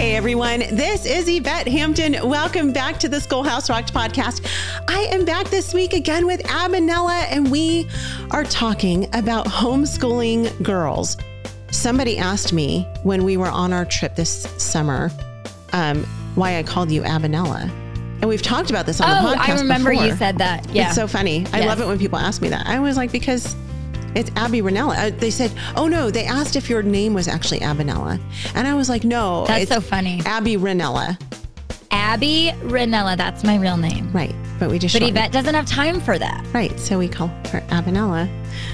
Hey everyone, this is Yvette Hampton. Welcome back to the Schoolhouse Rocked podcast. I am back this week again with Abinella, and we are talking about homeschooling girls. Somebody asked me when we were on our trip this summer um, why I called you Abinella. And we've talked about this on Oh, the podcast. I remember before. you said that. Yeah. It's so funny. I love it when people ask me that. I was like, because it's Aby Rinella. Uh, they said, oh no, they asked if your name was actually Abinella. And I was like, no. That's it's so funny. Aby Rinella. Aby Rinella, that's my real name. Right. But we just But shortened- Yvette doesn't have time for that. Right. So we call her Abinella.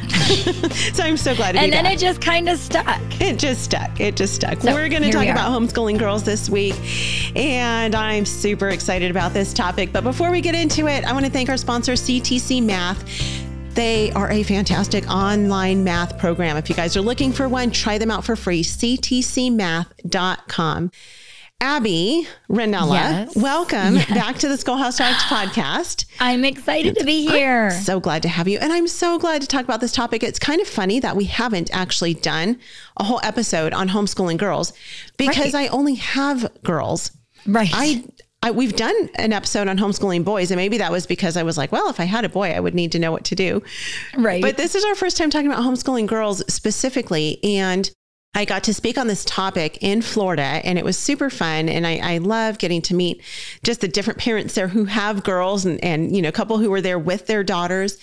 so I'm so glad to And then it just kind of stuck. It just stuck. It just stuck. So, We're going to talk about homeschooling girls this week. And I'm super excited about this topic. But before we get into it, I want to thank our sponsor, CTC Math. They are a fantastic online math program. If you guys are looking for one, try them out for free. CTCmath.com. Aby Rinella, Yes. welcome back to the Schoolhouse Rocked podcast. I'm excited to be here. So glad to have you. And I'm so glad to talk about this topic. It's kind of funny that we haven't actually done a whole episode on homeschooling girls because I only have girls. Right. I, I we've done an episode on homeschooling boys, and maybe that was because I was like, well, if I had a boy, I would need to know what to do. right. But this is our first time talking about homeschooling girls specifically. And I got to speak on this topic in Florida and it was super fun. And I, I love getting to meet just the different parents there who have girls and, and you know, a couple who were there with their daughters.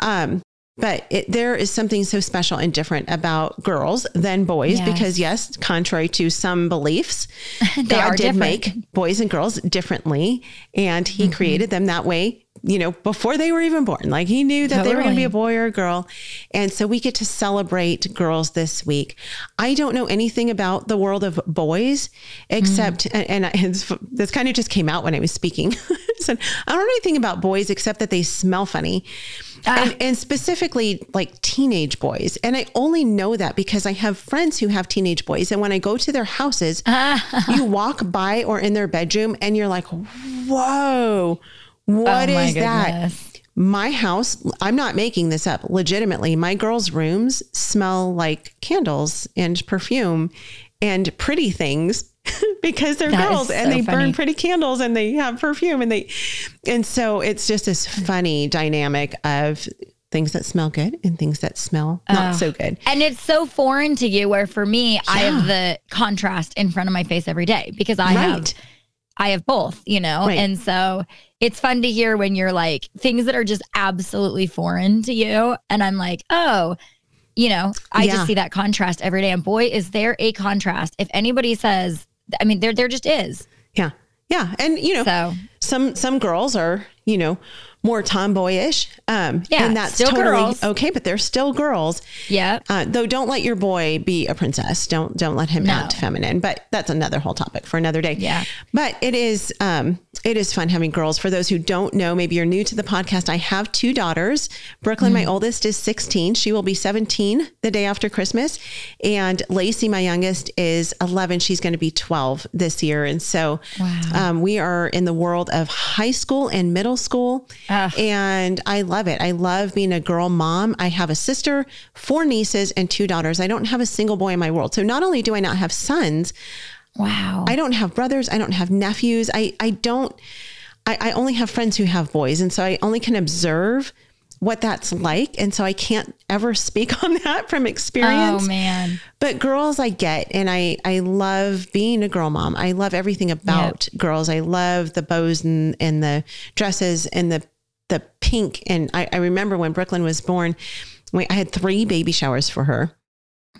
Um, but it, there is something so special and different about girls than boys Yes. because, yes, contrary to some beliefs, God did different. make boys and girls differently, and He mm-hmm. created them that way. You know, before they were even born, like He knew that they were going to be a boy or a girl, and so we get to celebrate girls this week. I don't know anything about the world of boys except, mm. and, and I- it's, this kind of just came out when I was speaking. so I don't know anything about boys except that they smell funny ah. and, and specifically like teenage boys. And I only know that because I have friends who have teenage boys. And when I go to their houses, you walk by or in their bedroom and you're like, whoa, what oh is my that? My house, I'm not making this up. Legitimately, my girls' rooms smell like candles and perfume and pretty things because they're That girls and so they burn pretty candles and they have perfume and they, and so it's just this hmm. funny dynamic of things that smell good and things that smell not so oh. good. And it's so foreign to you where for me, I have the contrast in front of my face every day because I have Right. I have both, you know? Right. And so it's fun to hear when you're like things that are just absolutely foreign to you. And I'm like, oh, you know, I Yeah. just see that contrast every day. And boy, is there a contrast. If anybody says, I mean, there there just is. Yeah. Yeah. And you know, So some some girls are, you know, more tomboyish. Um Yeah, and that's still totally girls. okay, but they're still girls. yeah. Uh, though don't let your boy be a princess. Don't don't let him No. act feminine. But that's another whole topic for another day. Yeah. But it is um it is fun having girls. For those who don't know, maybe you're new to the podcast. I have two daughters. Brooklyn, Mm. my oldest, is 16. She will be 17 the day after Christmas. And Lacey, my youngest, is 11. She's going to be 12 this year. And so Wow. um, we are in the world of high school and middle school. And I love it. I love being a girl mom. I have a sister, four nieces, and two daughters. I don't have a single boy in my world. So not only do I not have sons, Wow. I don't have brothers. I don't have nephews. I, I don't, I, I only have friends who have boys. And so I only can observe what that's like. And so I can't ever speak on that from experience. oh man. But girls, I get, and I I love being a girl mom. I love everything about girls. I love the bows and and the dresses and the the pink. And I, I remember when Brooklyn was born, we, I had three baby showers for her.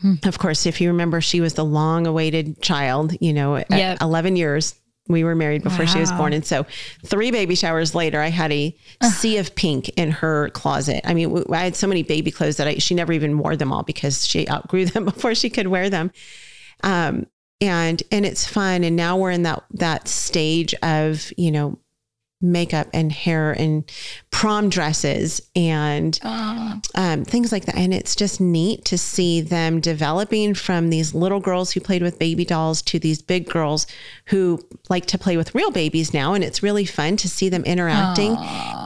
Hmm. Of course, if you remember, she was the long awaited child. You know, Yep. eleven years. We were married before she was born. And so, three baby showers later, I had a sea of pink in her closet. I mean, I had so many baby clothes that I, she never even wore them all because she outgrew them before she could wear them. Um, and and it's fun. And now we're in that that stage of you know makeup and hair and prom dresses and Oh, um, things like that. And it's just neat to see them developing from these little girls who played with baby dolls to these big girls who like to play with real babies now. And it's really fun to see them interacting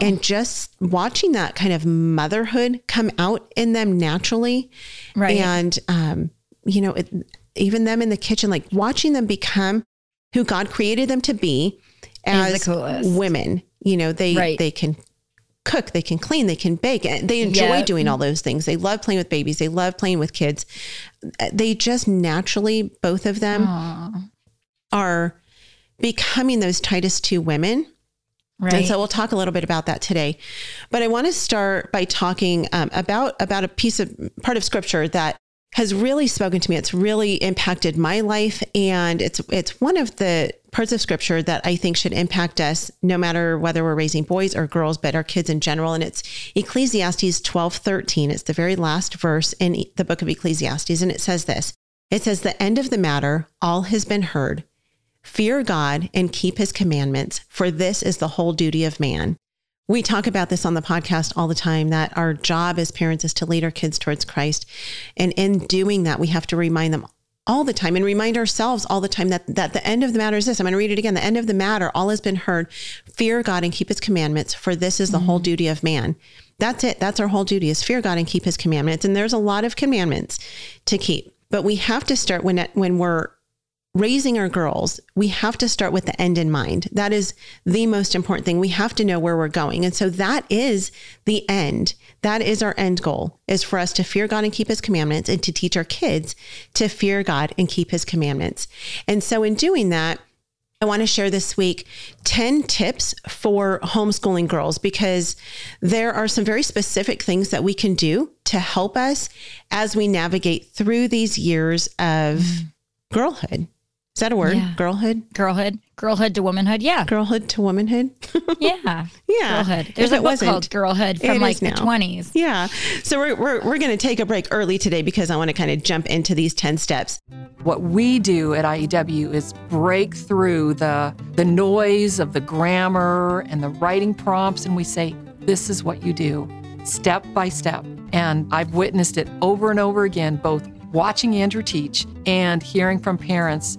and just watching that kind of motherhood come out in them naturally. right. And, um, you know, it, even them in the kitchen, like watching them become who God created them to be as He's the coolest. women. You know, they Right. they can cook, they can clean, they can bake. and They enjoy Yep. doing all those things. They love playing with babies. They love playing with kids. They just naturally, both of them, Aw, are becoming those Titus two women. right. And so we'll talk a little bit about that today. But I want to start by talking um, about about a piece of part of scripture that has really spoken to me. It's really impacted my life, and it's it's one of the parts of scripture that I think should impact us, no matter whether we're raising boys or girls, but our kids in general. And it's Ecclesiastes twelve thirteen. It's the very last verse in the book of Ecclesiastes, and it says this. It says, "The end of the matter, all has been heard." Fear God and keep his commandments, for this is the whole duty of man. We talk about this on the podcast all the time that our job as parents is to lead our kids towards Christ. And in doing that, we have to remind them all the time and remind ourselves all the time that, that the end of the matter is this. I'm going to read it again. The end of the matter, all has been heard. Fear God and keep his commandments, for this is the whole mm-hmm. duty of man. That's it. That's our whole duty is fear God and keep his commandments. And there's a lot of commandments to keep. But we have to start when when we're raising our girls, we have to start with the end in mind. That is the most important thing. We have to know where we're going. And so that is the end. That is our end goal is for us to fear God and keep his commandments and to teach our kids to fear God and keep his commandments. And so in doing that, I want to share this week 10 tips for homeschooling girls because there are some very specific things that we can do to help us as we navigate through these years of mm-hmm. girlhood. Is that a word? Yeah. Girlhood? girlhood, girlhood to womanhood. Yeah. Girlhood to womanhood? Yeah. yeah. Girlhood. There's If a it book wasn't- called Girlhood it from like the now. 20s. Yeah. So we're, we're, we're going to take a break early today because I want to kind of jump into these 10 steps. What we do at IEW is break through the the noise of the grammar and the writing prompts and we say this is what you do step by step. And I've witnessed it over and over again both watching Andrew teach and hearing from parents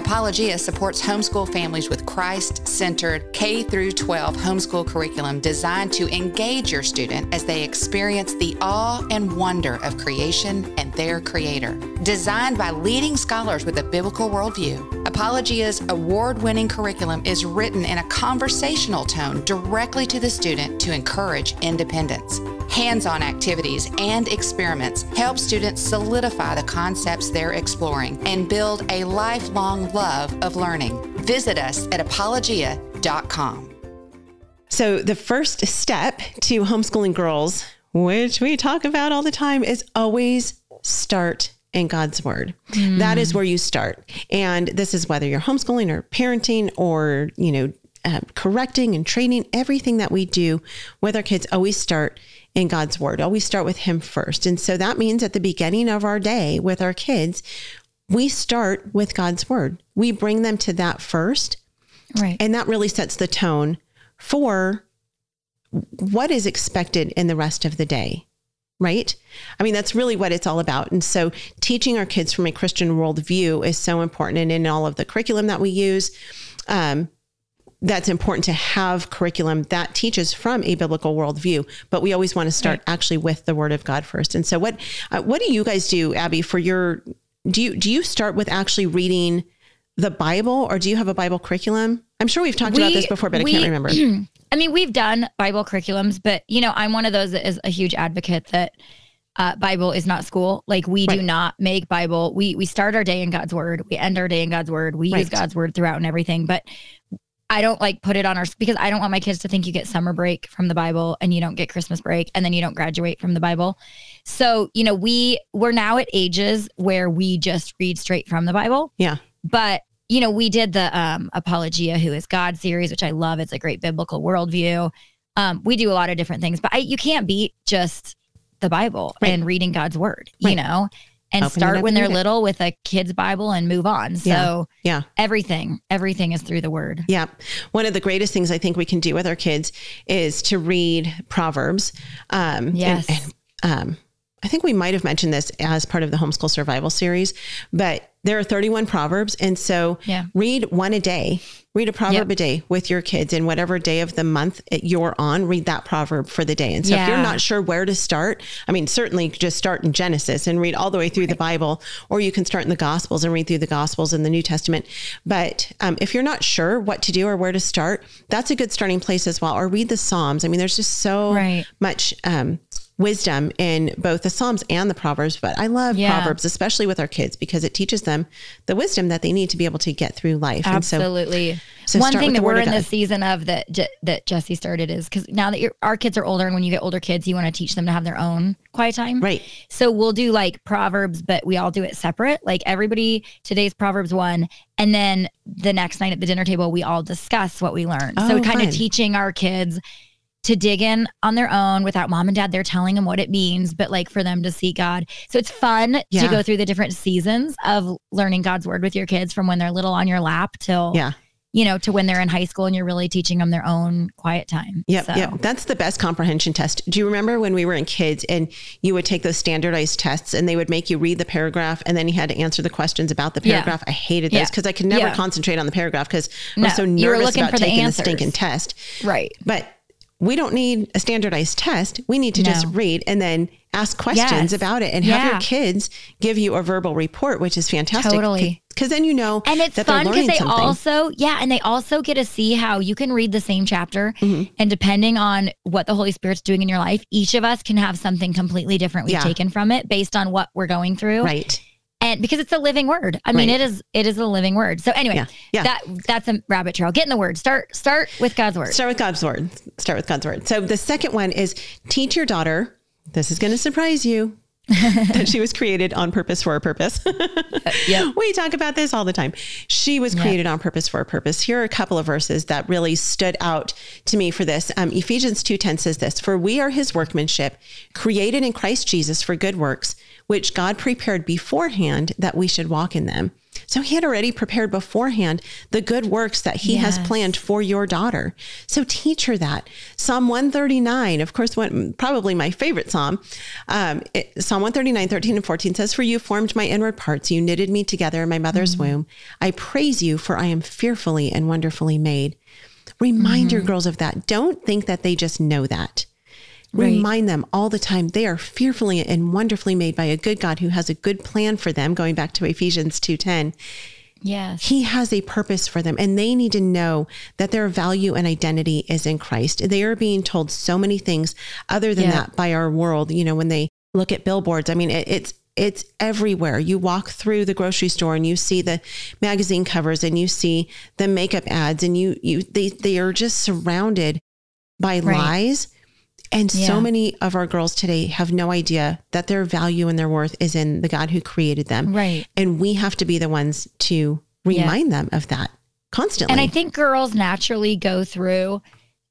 Apologia supports homeschool families with Christ-centered K through 12 homeschool curriculum designed to engage your student as they experience the awe and wonder of creation and their creator. Designed by leading scholars with a biblical worldview, Apologia's award-winning curriculum is written in a conversational tone directly to the student to encourage independence. Hands-on activities and experiments help students solidify the concepts they're exploring and build a lifelong love of learning. Visit us at apologia.com. So, the first step to homeschooling girls, which we talk about all the time, is always start in God's word. That is where you start. And this is whether you're homeschooling or parenting or, you know, uh, correcting and training, everything that we do with our kids always start in God's word. Always start with Him first. And so that means at the beginning of our day with our kids, we start with God's word. We bring them to that first. Right. And that really sets the tone for what is expected in the rest of the day, right? I mean, that's really what it's all about. And so teaching our kids from a Christian worldview is so important. And in all of the curriculum that we use, um, that's important to have curriculum that teaches from a biblical worldview, but we always want to start actually with the Word of God first. And so, what uh, what do you guys do, Aby? For your do you do you start with actually reading the Bible, or do you have a Bible curriculum? I'm sure we've talked about this before, but I can't remember. I mean, we've done Bible curriculums, but you know, I'm one of those that is a huge advocate that uh, Bible is not school. Like we do not make Bible. We we start our day in God's word. We end our day in God's word. We use God's word throughout and everything. But I don't like put it on our because I don't want my kids to think you get summer break from the Bible and you don't get Christmas break and then you don't graduate from the Bible. So you know, we we're now at ages where we just read straight from the Bible Yeah, but you know we did the um apologia who is god series which i love it's a great biblical worldview um we do a lot of different things but I, you can't beat just the bible Right. and reading god's word Right. you know and Open start when they're it. little with a kid's bible and move on so yeah. everything everything is through the word Yeah. One of the greatest things I think we can do with our kids is to read Proverbs. Um, and- Yes. And, um, I think we might have mentioned this as part of the homeschool survival series, but there are 31 proverbs. And so Yeah. read one a day, read a proverb Yep. a day with your kids and whatever day of the month you're on, read that proverb for the day. And so if you're not sure where to start, I mean, certainly just start in Genesis and read all the way through the Bible, or you can start in the Gospels and read through the Gospels and the New Testament. But um, if you're not sure what to do or where to start, that's a good starting place as well. Or read the Psalms. I mean, there's just so Right. much um, wisdom in both the Psalms and the Proverbs. But I love Yeah. Proverbs, especially with our kids, because it teaches them the wisdom that they need to be able to get through life. And so Absolutely. so One thing that we're in the season of that Je- that Jesse started is because now that our kids are older, and when you get older kids, you want to teach them to have their own quiet time. Right. So we'll do like Proverbs, but we all do it separate. Like everybody, today's Proverbs one, and then the next night at the dinner table, we all discuss what we learned. so Oh, kind fun. of teaching our kids to dig in on their own without mom and dad They're telling them what it means, but like for them to see God. So it's fun Yeah. to go through the different seasons of learning God's word with your kids from when they're little on your lap till Yeah. you know, to when they're in high school and you're really teaching them their own quiet time. Yeah. So, yep. That's the best comprehension test. Do you remember when we were in kids and you would take those standardized tests and they would make you read the paragraph and then you had to answer the questions about the Yeah. paragraph? I hated those Yeah. because I could never Yeah. concentrate on the paragraph because I was so nervous about the taking the, answers. stinking test. Right. But we don't need a standardized test. We need to just read and then ask questions Yes. about it and have your kids give you a verbal report, which is fantastic. Totally. Because then you know And it's fun because they something. also, yeah, and they also get to see how you can read the same chapter. Mm-hmm. And depending on what the Holy Spirit's doing in your life, each of us can have something completely different we've Yeah. taken from it based on what we're going through. right. And because it's a living word. I mean, Right. it is it is a living word. So anyway, Yeah. Yeah. that that's a rabbit trail. Get in the word. Start start with God's word. Start with God's word. Start with God's word. So the second one is teach your daughter. This is going to surprise you that she was created on purpose for a purpose. Yep. we talk about this all the time. She was created on purpose for a purpose. Here are a couple of verses that really stood out to me for this. Um, Ephesians 2:10 says this, "For we are his workmanship, created in Christ Jesus for good works, which God prepared beforehand that we should walk in them." So he had already prepared beforehand the good works that he has planned for your daughter. So teach her that. Psalm 139, of course, one, probably my favorite psalm. Um, it- psalm 139, 13 and 14 says, For you formed my inward parts. You knitted me together in my mother's Mm-hmm. womb. I praise you, for I am fearfully and wonderfully made. Remind Mm-hmm. your girls of that. Don't think that they just know that. Right. Remind them all the time they are fearfully and wonderfully made by a good God who has a good plan for them. Going back to Ephesians 2:10, Yes. he has a purpose for them and they need to know that their value and identity is in Christ. They are being told so many things other than Yeah. that by our world. You know, when they look at billboards, I mean, it, it's, it's everywhere. You walk through the grocery store and you see the magazine covers and you see the makeup ads and you, you, they, they are just surrounded by Right. lies. And Yeah. so many of our girls today have no idea that their value and their worth is in the God who created them. Right. And we have to be the ones to remind them of that constantly. And I think girls naturally go through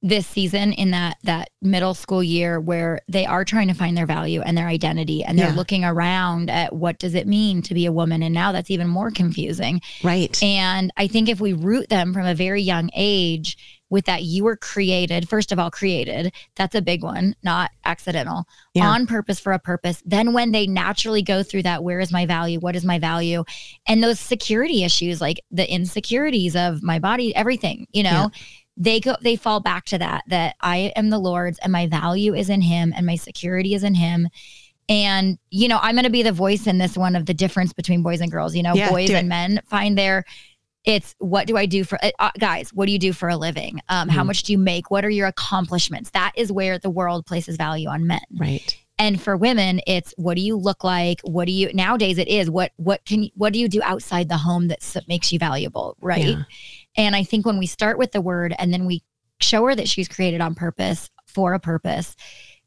this season in that that middle school year where they are trying to find their value and their identity and they're Yeah. looking around at what does it mean to be a woman and now that's even more confusing. right. And I think if we root them from a very young age with that you were created, first of all created, that's a big one, not accidental, Yeah. on purpose for a purpose. Then when they naturally go through that where is my value? What is my value? And those security issues like the insecurities of my body, everything, you know, they go they fall back to that that I am the Lord's and my value is in him and my security is in him. And you know, I'm going to be the voice in this one of the difference between boys and girls. You know, Yeah, boys and men find their it's what do I do for uh, uh, guys? What do you do for a living? Um, How Mhm. much do you make? What are your accomplishments? That is where the world places value on men. right. And for women, it's what do you look like? What do you nowadays? It is what what can you, what do you do outside the home that makes you valuable, right? Yeah. And I think when we start with the word and then we show her that she's created on purpose for a purpose,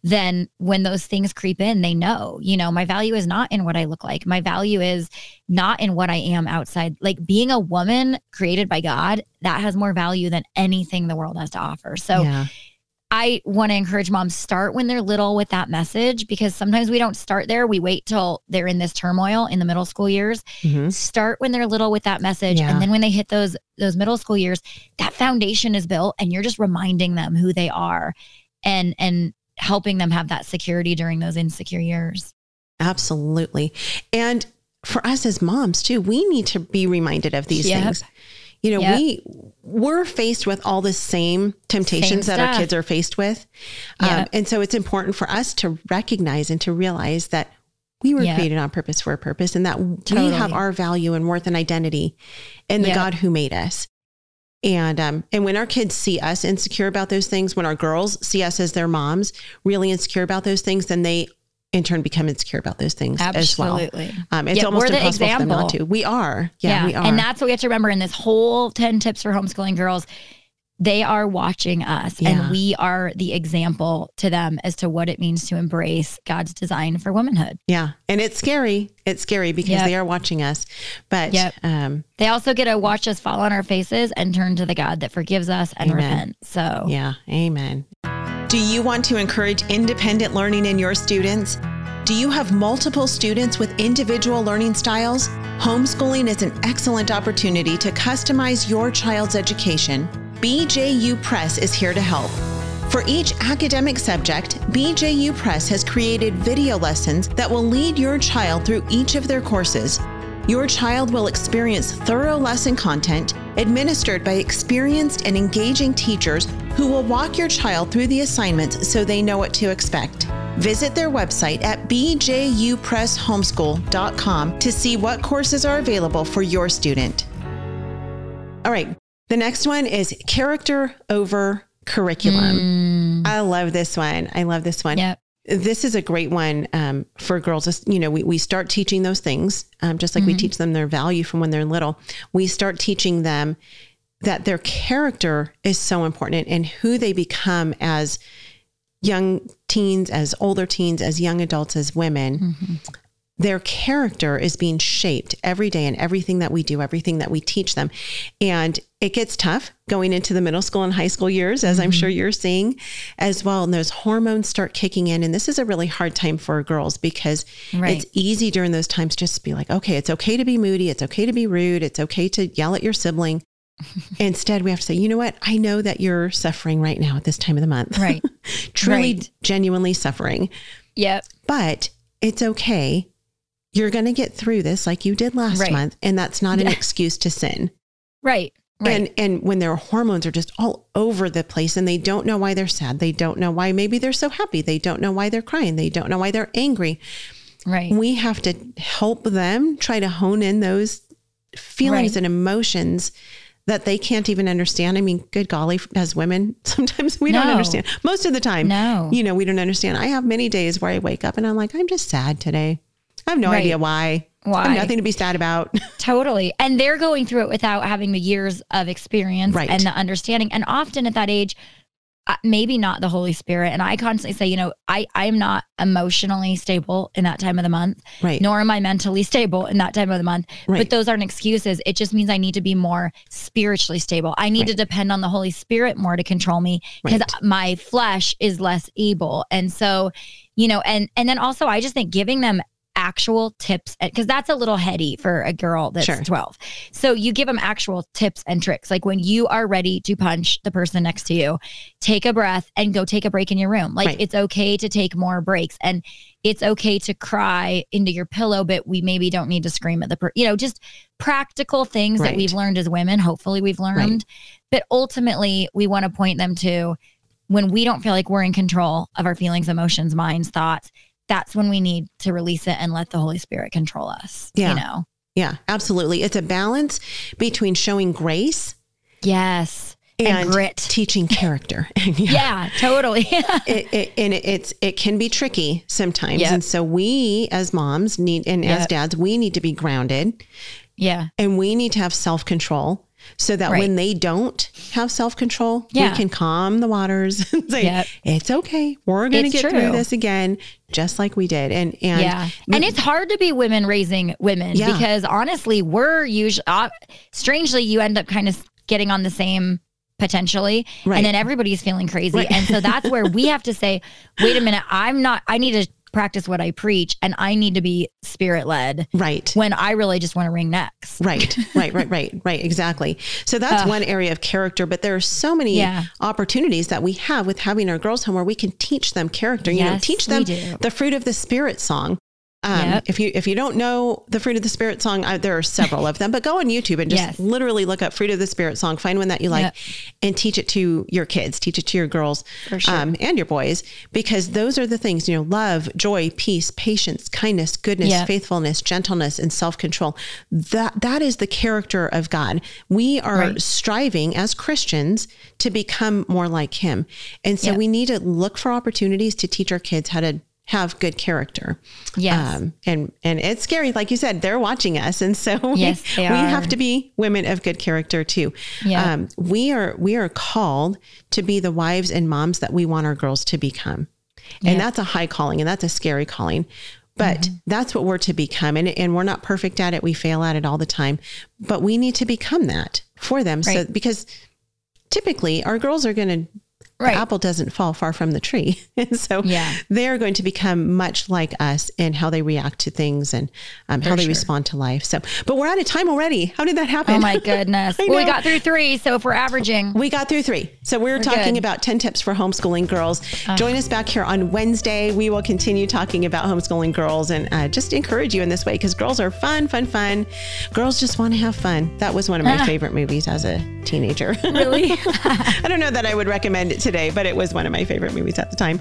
then when those things creep in, they know, you know, my value is not in what I look like. My value is not in what I am outside. Like being a woman created by God, that has more value than anything the world has to offer. So yeah. I want to encourage moms start when they're little with that message because sometimes we don't start there. We wait till they're in this turmoil in the middle school years. Mhm. Start when they're little with that message Yeah. and then when they hit those those middle school years, that foundation is built and you're just reminding them who they are and and helping them have that security during those insecure years. Absolutely. And for us as moms too, we need to be reminded of these Yep. things. You know, Yep. we we're faced with all the same temptations Same that our kids are faced with. Um, and so it's important for us to recognize and to realize that we were Yep. created on purpose for a purpose and that we have our value and worth and identity in the Yep. God who made us. And um, and when our kids see us insecure about those things, when our girls see us as their moms really insecure about those things, then they in turn become insecure about those things as well. Absolutely. Um, it's Yeah, almost impossible for them not to. We are. Yeah, we are. And that's what we have to remember in this whole 10 tips for homeschooling girls. They are watching us Yeah. and we are the example to them as to what it means to embrace God's design for womanhood. yeah. And it's scary. It's scary because Yep. they are watching us. But Yep. um, They also get to watch us fall on our faces and turn to the God that forgives us and Amen. repent. So, yeah, amen. Do you want to encourage independent learning in your students? Do you have multiple students with individual learning styles? Homeschooling is an excellent opportunity to customize your child's education. BJU Press is here to help. For each academic subject, BJU Press has created video lessons that will lead your child through each of their courses. Your child will experience thorough lesson content administered by experienced and engaging teachers who will walk your child through the assignments so they know what to expect. Visit their website at bjupresshomeschool.com to see what courses are available for your student. All right, the next one is character over curriculum. I love this one. I love this one yep. this is a great one um, for girls. You know, we, we start teaching those things, um, just like we teach them their value from when they're little. We start teaching them that their character is so important and who they become as young teens, as older teens, as young adults, as women. Their character is being shaped every day in everything that we do, everything that we teach them. And it gets tough going into the middle school and high school years, as I'm mm-hmm. sure you're seeing as well. And those hormones start kicking in. And this is a really hard time for girls because Right. it's easy during those times just to be like, okay, it's okay to be moody. It's okay to be rude. It's okay to yell at your sibling. Instead, we have to say, you know what? I know that you're suffering right now at this time of the month. Right. Truly, Right. genuinely suffering. Yep. But it's okay. You're going to get through this like you did last Right. month. And that's not an excuse to sin. Right. Right. And and when their hormones are just all over the place and they don't know why they're sad, they don't know why maybe they're so happy, they don't know why they're crying, they don't know why they're angry. right. We have to help them try to hone in those feelings Right. and emotions that they can't even understand. I mean, good golly, as women, sometimes we don't understand. Most of the time, No. you know, we don't understand. I have many days where I wake up and I'm like, I'm just sad today. I have no Right. idea why. Why? nothing to be sad about. Totally. And they're going through it without having the years of experience Right. and the understanding. And often at that age, uh, maybe not the Holy Spirit. And I constantly say, you know, I, I am not emotionally stable in that time of the month, right. nor am I mentally stable in that time of the month. Right. But those aren't excuses. It just means I need to be more spiritually stable. I need to depend on the Holy Spirit more to control me because Right. my flesh is less able. And so, you know, and and then also I just think giving them actual tips because that's a little heady for a girl that's Sure. 12. So you give them actual tips and tricks. Like when you are ready to punch the person next to you, take a breath and go take a break in your room. Like Right. it's okay to take more breaks and it's okay to cry into your pillow, but we maybe don't need to scream at the per you know, just practical things Right. that we've learned as women. Hopefully we've learned. But ultimately we want to point them to when we don't feel like we're in control of our feelings, emotions, minds, thoughts, that's when we need to release it and let the Holy Spirit control us. Yeah. You know? Yeah, absolutely. It's a balance between showing grace Yes. And, and, grit. teaching character. Yeah, yeah. totally. It, it, and it, it's it can be tricky sometimes, Yep. and so we as moms need and as dads we need to be grounded, yeah. and we need to have self control, so that Right. when they don't have self control, Yeah. we can calm the waters and say Yep. it's okay. We're going to get through this again, just like we did. And and yeah. And it's hard to be women raising women Yeah. because honestly, we're usually, uh, strangely, you end up kind of getting on the same potentially. Right. And then everybody's feeling crazy. Right. And so that's where we have to say, wait a minute, I'm not, I need to practice what I preach and I need to be spirit led right. when I really just want to wring necks. Right, right, right, right, right. Exactly. So that's one area of character, but there are so many Yeah. opportunities that we have with having our girls home where we can teach them character, you know, teach them the fruit of the spirit song. Um, Yep. If you if you don't know the fruit of the spirit song, uh, there are several of them. But go on YouTube and just Yes. literally look up fruit of the spirit song, find one that you like, Yep. and teach it to your kids, teach it to your girls sure. um, and your boys, because those are the things you know: love, joy, peace, patience, kindness, goodness, Yep. faithfulness, gentleness, and self control. That that is the character of God. We are Right. striving as Christians to become more like Him, and so we need to look for opportunities to teach our kids how to have good character. Yes. Um, and and it's scary, like you said, they're watching us, and so we, Yes, we have to be women of good character too. Yeah. Um, we are we are called to be the wives and moms that we want our girls to become, and Yeah. that's a high calling, and that's a scary calling. But Mm-hmm. that's what we're to become, and and we're not perfect at it. We fail at it all the time, but we need to become that for them. So because typically our girls are going to Right. the apple doesn't fall far from the tree. And so Yeah. they're going to become much like us in how they react to things and um, how they sure. respond to life. So, but we're out of time already. How did that happen? Oh my goodness. Well, we got through three. So if we're averaging, We got through three. So we're, talking good. about 10 tips for homeschooling girls. Join us back here on Wednesday. We will continue talking about homeschooling girls and uh, just encourage you in this way because girls are fun, fun, fun. Girls just want to have fun. That was one of my favorite movies as a teenager. really? I don't know that I would recommend it today, but it was one of my favorite movies at the time.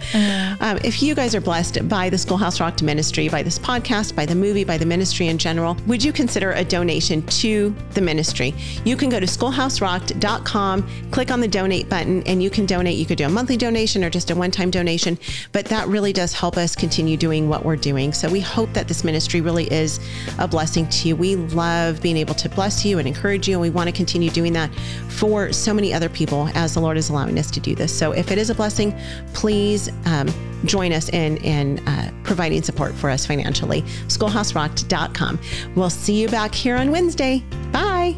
Um, if you guys are blessed by the Schoolhouse Rocked ministry, by this podcast, by the movie, by the ministry in general, would you consider a donation to the ministry? You can go to schoolhouserocked.com, click on the donate button, and you can donate. You could do a monthly donation or just a one time donation, but that really does help us continue doing what we're doing. So we hope that this ministry really is a blessing to you. We love being able to bless you and encourage you, and we want to continue doing that for so many other people as the Lord is allowing us to do this. So if it is a blessing, please um, join us in in uh, providing support for us financially. Schoolhouserocked.com. We'll see you back here on Wednesday. Bye.